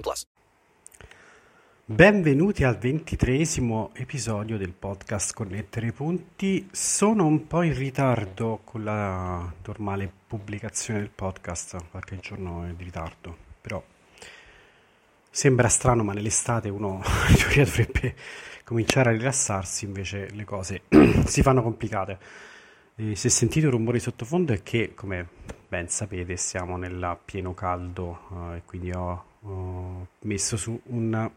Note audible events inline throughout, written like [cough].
plus. Benvenuti al ventitresimo episodio del podcast Connettere i Punti. Sono un po' in ritardo con la normale pubblicazione del podcast, qualche giorno di ritardo, però sembra strano, ma nell'estate uno [laughs] in teoria dovrebbe cominciare a rilassarsi, invece le cose [clears throat] si fanno complicate. E se sentite un rumore di sottofondo è che, come ben sapete, siamo nel pieno caldo uh, e quindi ho, ho, messo su un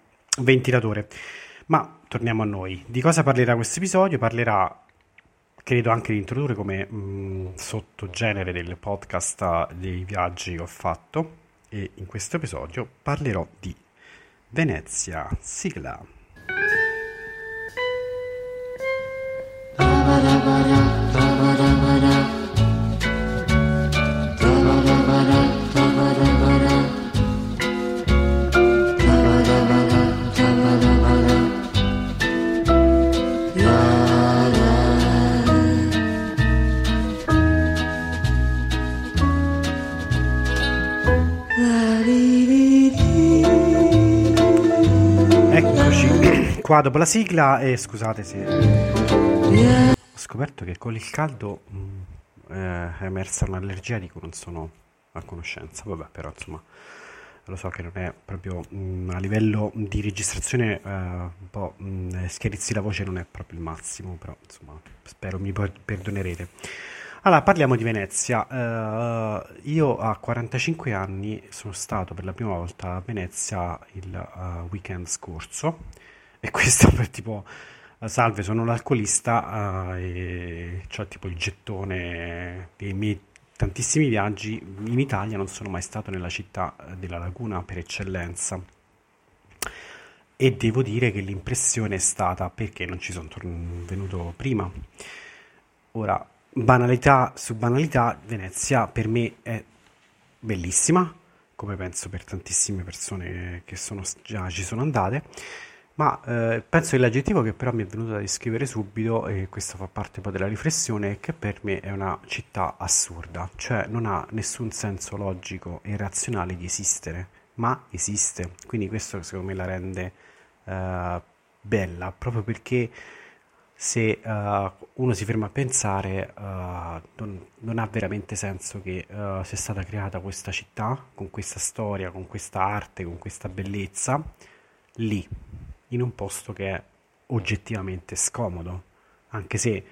ventilatore. Ma torniamo a noi. Di cosa parlerà questo episodio? Parlerà, credo anche di introdurre come mh, sottogenere del podcast dei viaggi che ho fatto e in questo episodio parlerò di Venezia, sigla. Eccoci qua dopo la sigla e scusate se ho scoperto che con il caldo mh, è emersa un'allergia di cui non sono a conoscenza, vabbè però insomma lo so che non è proprio mh, a livello di registrazione uh, un po' mh, schiarizzi la voce non è proprio il massimo, però insomma spero mi perdonerete. Allora, parliamo di Venezia. Uh, io a 45 anni sono stato per la prima volta a Venezia il uh, weekend scorso e questo [laughs] per tipo salve sono l'alcolista uh, e ho tipo il gettone dei miei tantissimi viaggi. In Italia non sono mai stato nella città della laguna per eccellenza. E devo dire che l'impressione è stata perché non ci sono venuto prima. Ora banalità su banalità Venezia per me è bellissima come penso per tantissime persone che sono, già ci sono andate ma eh, penso che l'aggettivo che però mi è venuto da descrivere subito, e questo fa parte poi della riflessione, è che per me è una città assurda, cioè non ha nessun senso logico e razionale di esistere, ma esiste. Quindi questo secondo me la rende eh, bella, proprio perché se uh, uno si ferma a pensare uh, non, non, ha veramente senso che uh, sia stata creata questa città con questa storia, con questa arte, con questa bellezza lì in un posto che è oggettivamente scomodo, anche se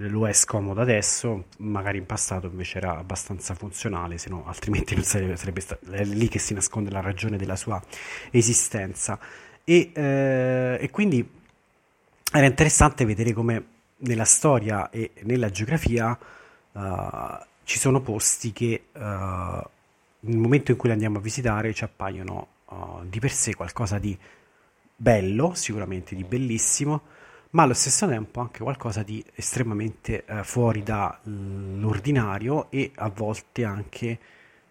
lo è scomodo adesso, magari in passato invece era abbastanza funzionale, no altrimenti non sarebbe, sarebbe stato, è lì che si nasconde la ragione della sua esistenza. E, eh, e quindi era interessante vedere come nella storia e nella geografia uh, ci sono posti che uh, nel momento in cui li andiamo a visitare ci appaiono uh, di per sé qualcosa di bello, sicuramente di bellissimo, ma allo stesso tempo anche qualcosa di estremamente eh, fuori dall'ordinario e a volte anche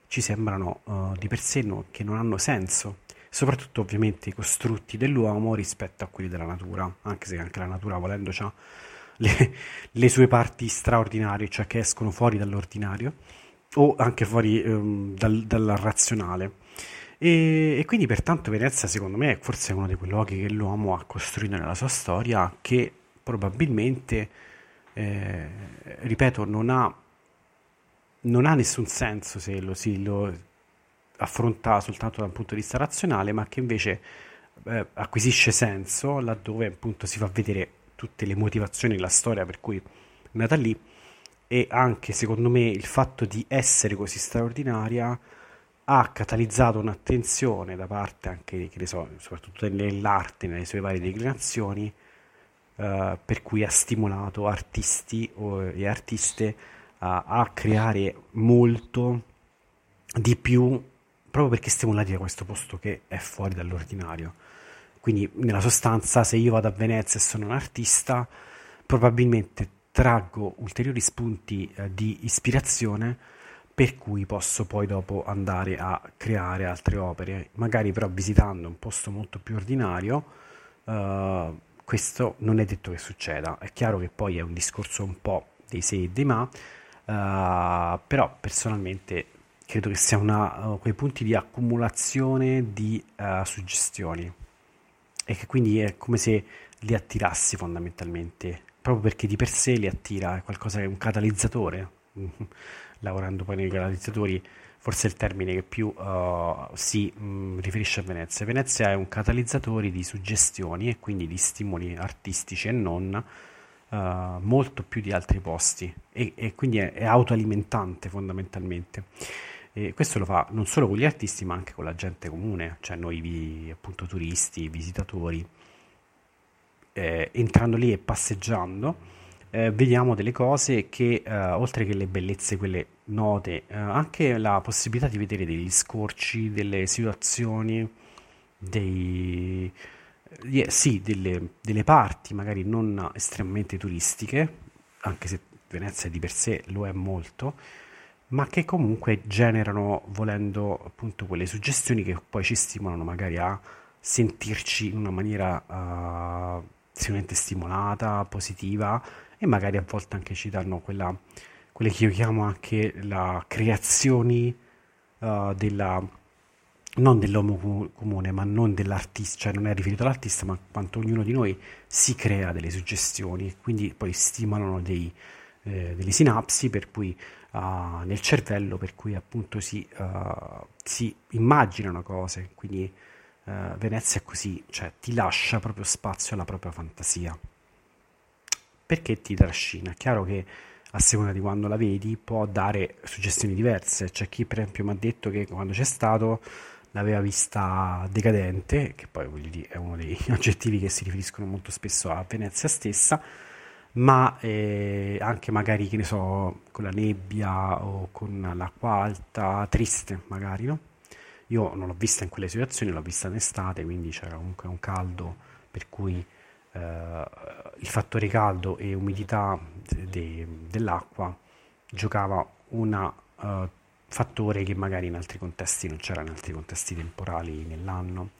ci sembrano uh, di per sé no, che non hanno senso, soprattutto ovviamente i costrutti dell'uomo rispetto a quelli della natura, anche se anche la natura volendo ha le, [laughs] le, sue parti straordinarie, cioè che escono fuori dall'ordinario o anche fuori um, dal, dal razionale. E, e, quindi pertanto Venezia secondo me è forse uno di quei luoghi che l'uomo ha costruito nella sua storia che probabilmente, eh, ripeto, non ha, non ha, nessun senso se lo, si, lo, affronta soltanto da un punto di vista razionale, ma che invece eh, acquisisce senso laddove appunto si fa vedere tutte le motivazioni, la storia per cui è nata lì. E anche secondo me il fatto di essere così straordinaria ha catalizzato un'attenzione da parte anche, che ne so, soprattutto nell'arte, nelle sue varie declinazioni, eh, per cui ha stimolato artisti e artiste a, a creare molto di più proprio perché stimolati da questo posto che è fuori dall'ordinario. Quindi, nella sostanza, se io vado a Venezia e sono un artista, probabilmente traggo ulteriori spunti eh, di ispirazione per cui posso poi dopo andare a creare altre opere, magari però visitando un posto molto più ordinario. Uh, questo non è detto che succeda, è chiaro che poi è un discorso un po' dei se e dei ma, uh, però personalmente credo che sia una, uh, quei punti di accumulazione di suggestioni e che quindi è come se li attirassi fondamentalmente, proprio perché di per sé li attira, è qualcosa che è un catalizzatore, [laughs] lavorando poi nei catalizzatori, forse è il termine che più uh, si mh, mm, riferisce a Venezia. Venezia è un catalizzatore di suggestioni e quindi di stimoli artistici e non, uh, molto più di altri posti e, e quindi è, è autoalimentante fondamentalmente. E questo lo fa non solo con gli artisti, ma anche con la gente comune, cioè noi vi, appunto turisti, visitatori. Eh, entrando lì e passeggiando, eh, vediamo delle cose che, eh, oltre che le bellezze, quelle note, eh, anche la possibilità di vedere degli scorci, delle situazioni, dei, yeah, sì, delle, delle parti magari non estremamente turistiche, anche se Venezia di per sé lo è molto ma che comunque generano, volendo appunto quelle suggestioni che poi ci stimolano magari a sentirci in una maniera uh, sicuramente stimolata, positiva e magari a volte anche ci danno quella, quelle che io chiamo anche la creazioni uh, della non dell'uomo comune, ma non dell'artista, cioè non è riferito all'artista, ma quanto ognuno di noi si crea delle suggestioni, quindi poi stimolano dei, eh, delle sinapsi per cui uh, nel cervello per cui appunto si, uh, si immaginano cose, quindi uh, Venezia è così, cioè ti lascia proprio spazio alla propria fantasia. Perché ti trascina? È chiaro che a seconda di quando la vedi può dare suggestioni diverse, c'è chi per esempio mi ha detto che quando c'è stato l'aveva vista decadente, che poi voglio dire è uno dei [laughs] aggettivi che si riferiscono molto spesso a Venezia stessa, ma eh, anche magari, che ne so, con la nebbia o con l'acqua alta, triste magari, no? Io non l'ho vista in quelle situazioni, l'ho vista in estate, quindi c'era comunque un caldo per cui il fattore caldo e umidità de- de- dell'acqua giocava un uh, fattore che magari in altri contesti non c'era, in altri contesti temporali nell'anno.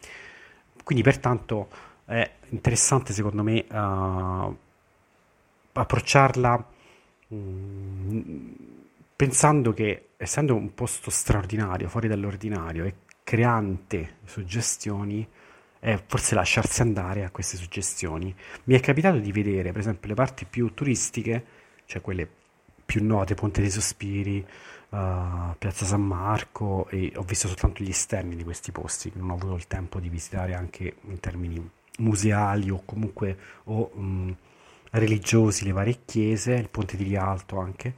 Quindi pertanto è interessante secondo me uh, approcciarla mh, mm, pensando che essendo un posto straordinario, fuori dall'ordinario e creante suggestioni, è forse lasciarsi andare a queste suggestioni. Mi è capitato di vedere, per esempio, le parti più turistiche, cioè quelle più note, Ponte dei Sospiri, uh, Piazza San Marco, e ho visto soltanto gli esterni di questi posti, non ho avuto il tempo di visitare anche in termini museali o comunque o, um, religiosi, le varie chiese, il ponte di Rialto anche,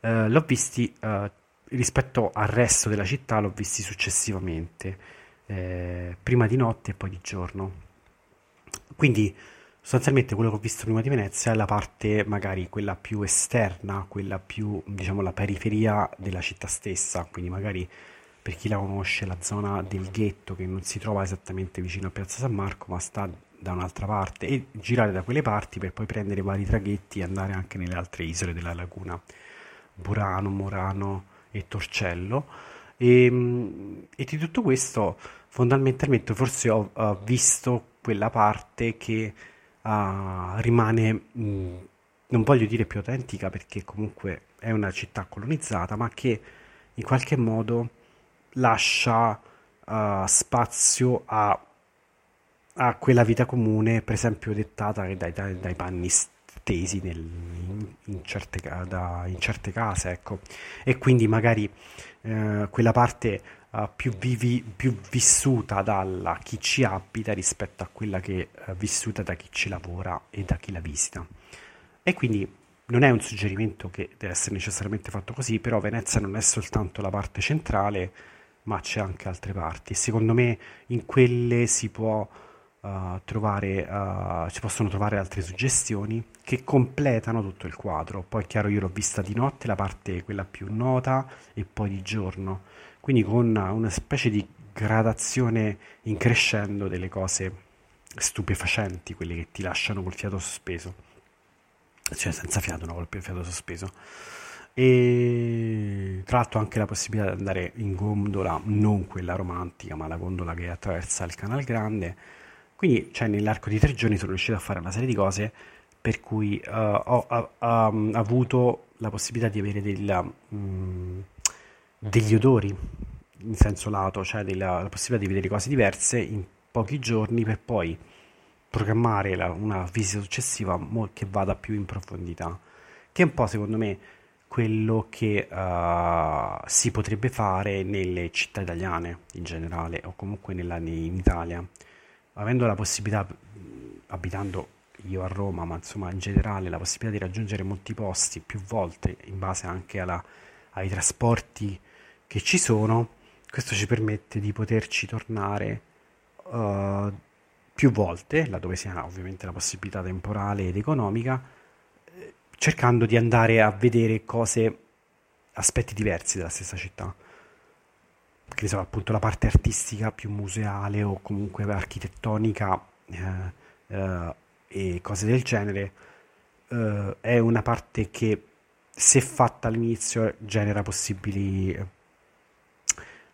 eh, l'ho visti eh, rispetto al resto della città, l'ho visti successivamente, eh, prima di notte e poi di giorno. Quindi sostanzialmente quello che ho visto prima di Venezia è la parte magari quella più esterna, quella più diciamo la periferia della città stessa, quindi magari per chi la conosce la zona del ghetto che non si trova esattamente vicino a Piazza San Marco ma sta da un'altra parte e girare da quelle parti per poi prendere vari traghetti e andare anche nelle altre isole della laguna, Burano, Morano e Torcello. E, ehm, e di tutto questo fondamentalmente forse ho, ho visto quella parte che uh, rimane, mh, non voglio dire più autentica perché comunque è una città colonizzata, ma che in qualche modo lascia uh, spazio a a quella vita comune, per esempio, dettata dai, dai, dai panni tesi nel, in, certe, da, in, certe, case, ecco. E quindi magari eh, quella parte uh, più, vivi, più, vissuta da chi ci abita rispetto a quella che è uh, vissuta da chi ci lavora e da chi la visita. E quindi non è un suggerimento che deve essere necessariamente fatto così, però Venezia non è soltanto la parte centrale, ma c'è anche altre parti. Secondo me in quelle si può uh, trovare, uh, si possono trovare altre suggestioni che completano tutto il quadro. Poi è chiaro, io l'ho vista di notte, la parte quella più nota, e poi di giorno. Quindi con una specie di gradazione in crescendo delle cose stupefacenti, quelle che ti lasciano col fiato sospeso cioè senza fiato, no, col fiato sospeso. E tra l'altro anche la possibilità di andare in gondola, non quella romantica, ma la gondola che attraversa il Canal Grande. Quindi, cioè, nell'arco di tre giorni sono riuscito a fare una serie di cose per cui uh, ho, ho, ho, avuto la possibilità di avere del, um, degli odori in senso lato, cioè della, la possibilità di vedere cose diverse in pochi giorni per poi programmare la, una visita successiva che vada più in profondità, che è un po' secondo me quello che uh, si potrebbe fare nelle città italiane in generale o comunque nella, in Italia, avendo la possibilità, abitando io a Roma, ma insomma in generale la possibilità di raggiungere molti posti più volte in base anche alla, ai trasporti che ci sono, questo ci permette di poterci tornare uh, più volte, laddove ha ovviamente la possibilità temporale ed economica, eh, cercando di andare a vedere cose, aspetti diversi della stessa città. Che ne so, appunto la parte artistica più museale o comunque architettonica eh, eh, e cose del genere, eh, è una parte che se fatta all'inizio genera possibili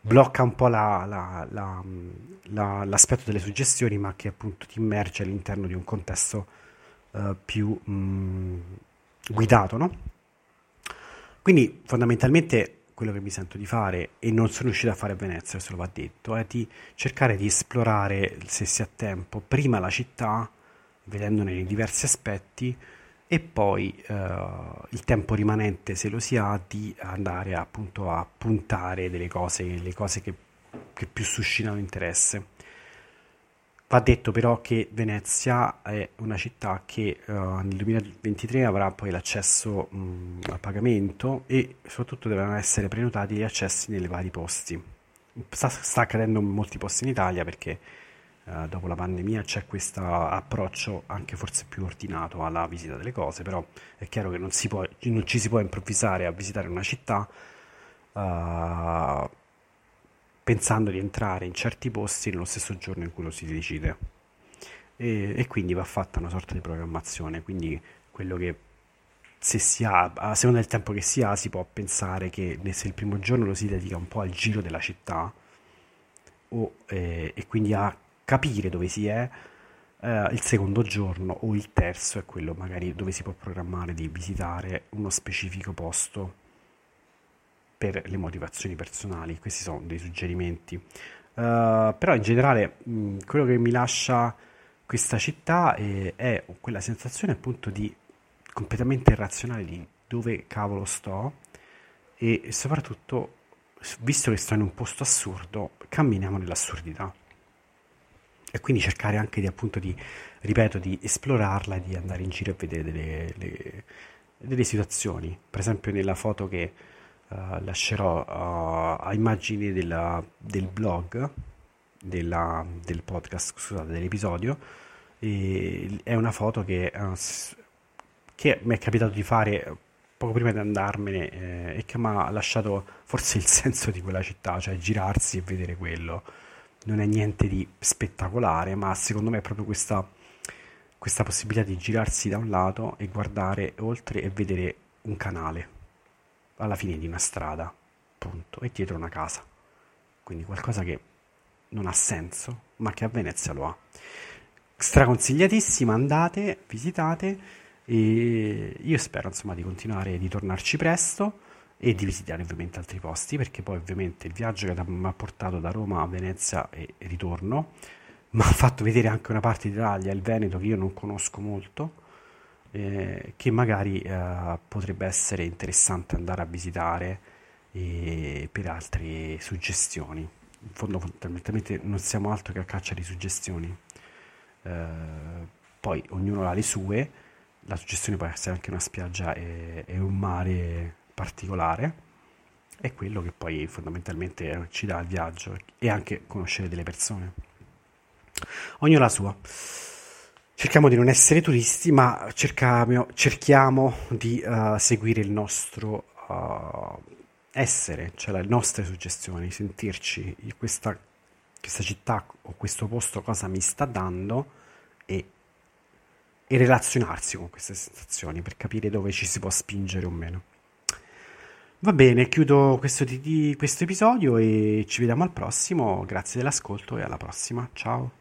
blocca un po' la, la, la, l'aspetto delle suggestioni, ma che appunto ti immerge all'interno di un contesto uh, più mh, mm, guidato, no? Quindi fondamentalmente quello che mi sento di fare, e non sono riuscito a fare a Venezia, questo lo va detto, è di cercare di esplorare, se si ha tempo, prima la città, vedendone i diversi aspetti, e poi eh, il tempo rimanente, se lo si ha, di andare appunto a puntare delle cose, le cose che, che più suscitano interesse. Va detto però che Venezia è una città che uh, nel 2023 avrà poi l'accesso mh, a pagamento e soprattutto devono essere prenotati gli accessi nei vari posti. Sta, sta accadendo in molti posti in Italia perché eh, dopo la pandemia c'è questo approccio anche forse più ordinato alla visita delle cose, però è chiaro che non, può, non ci si può improvvisare a visitare una città uh, pensando di entrare in certi posti nello stesso giorno in cui lo si decide. E, e quindi va fatta una sorta di programmazione, quindi quello che se si ha, a seconda del tempo che si ha, si può pensare che se il primo giorno lo si dedica un po' al giro della città o, eh, e quindi a capire dove si è, eh, il secondo giorno o il terzo è quello magari dove si può programmare di visitare uno specifico posto per le motivazioni personali. Questi sono dei suggerimenti. Uh, però in generale mh, quello che mi lascia questa città è, è quella sensazione appunto di completamente irrazionale di dove cavolo sto e soprattutto visto che sto in un posto assurdo camminiamo nell'assurdità e quindi cercare anche di appunto di, ripeto, di esplorarla e di andare in giro e vedere delle, le, delle situazioni. Per esempio nella foto che uh, lascerò uh, a immagini della, del blog, della, del podcast, scusate, dell'episodio, è una foto che, uh, che mi è capitato di fare poco prima di andarmene eh, e che mi ha lasciato forse il [laughs] senso di quella città, cioè girarsi e vedere quello non è niente di spettacolare, ma secondo me è proprio questa, questa possibilità di girarsi da un lato e guardare oltre e vedere un canale alla fine di una strada, punto, e dietro una casa. Quindi qualcosa che non ha senso, ma che a Venezia lo ha. Straconsigliatissima, andate, visitate e io spero insomma di continuare di tornarci presto e di visitare ovviamente altri posti perché poi ovviamente il viaggio che mi ha portato da Roma a Venezia e ritorno mi ha fatto vedere anche una parte d'Italia, il Veneto che io non conosco molto eh, che magari eh, potrebbe essere interessante andare a visitare eh, per altre suggestioni. In fondo fondamentalmente non siamo altro che a caccia di suggestioni. Eh, poi ognuno ha le sue, la suggestione può essere anche una spiaggia e, e un mare particolare è quello che poi fondamentalmente ci dà il viaggio e anche conoscere delle persone. Ognuno la sua. Cerchiamo di non essere turisti, ma cerchiamo, cerchiamo di uh, seguire il nostro uh, essere, cioè le nostre suggestioni, sentirci questa, questa città o questo posto cosa mi sta dando e, e relazionarsi con queste sensazioni per capire dove ci si può spingere o meno. Va bene, chiudo questo, questo episodio e ci vediamo al prossimo. Grazie dell'ascolto e alla prossima. Ciao.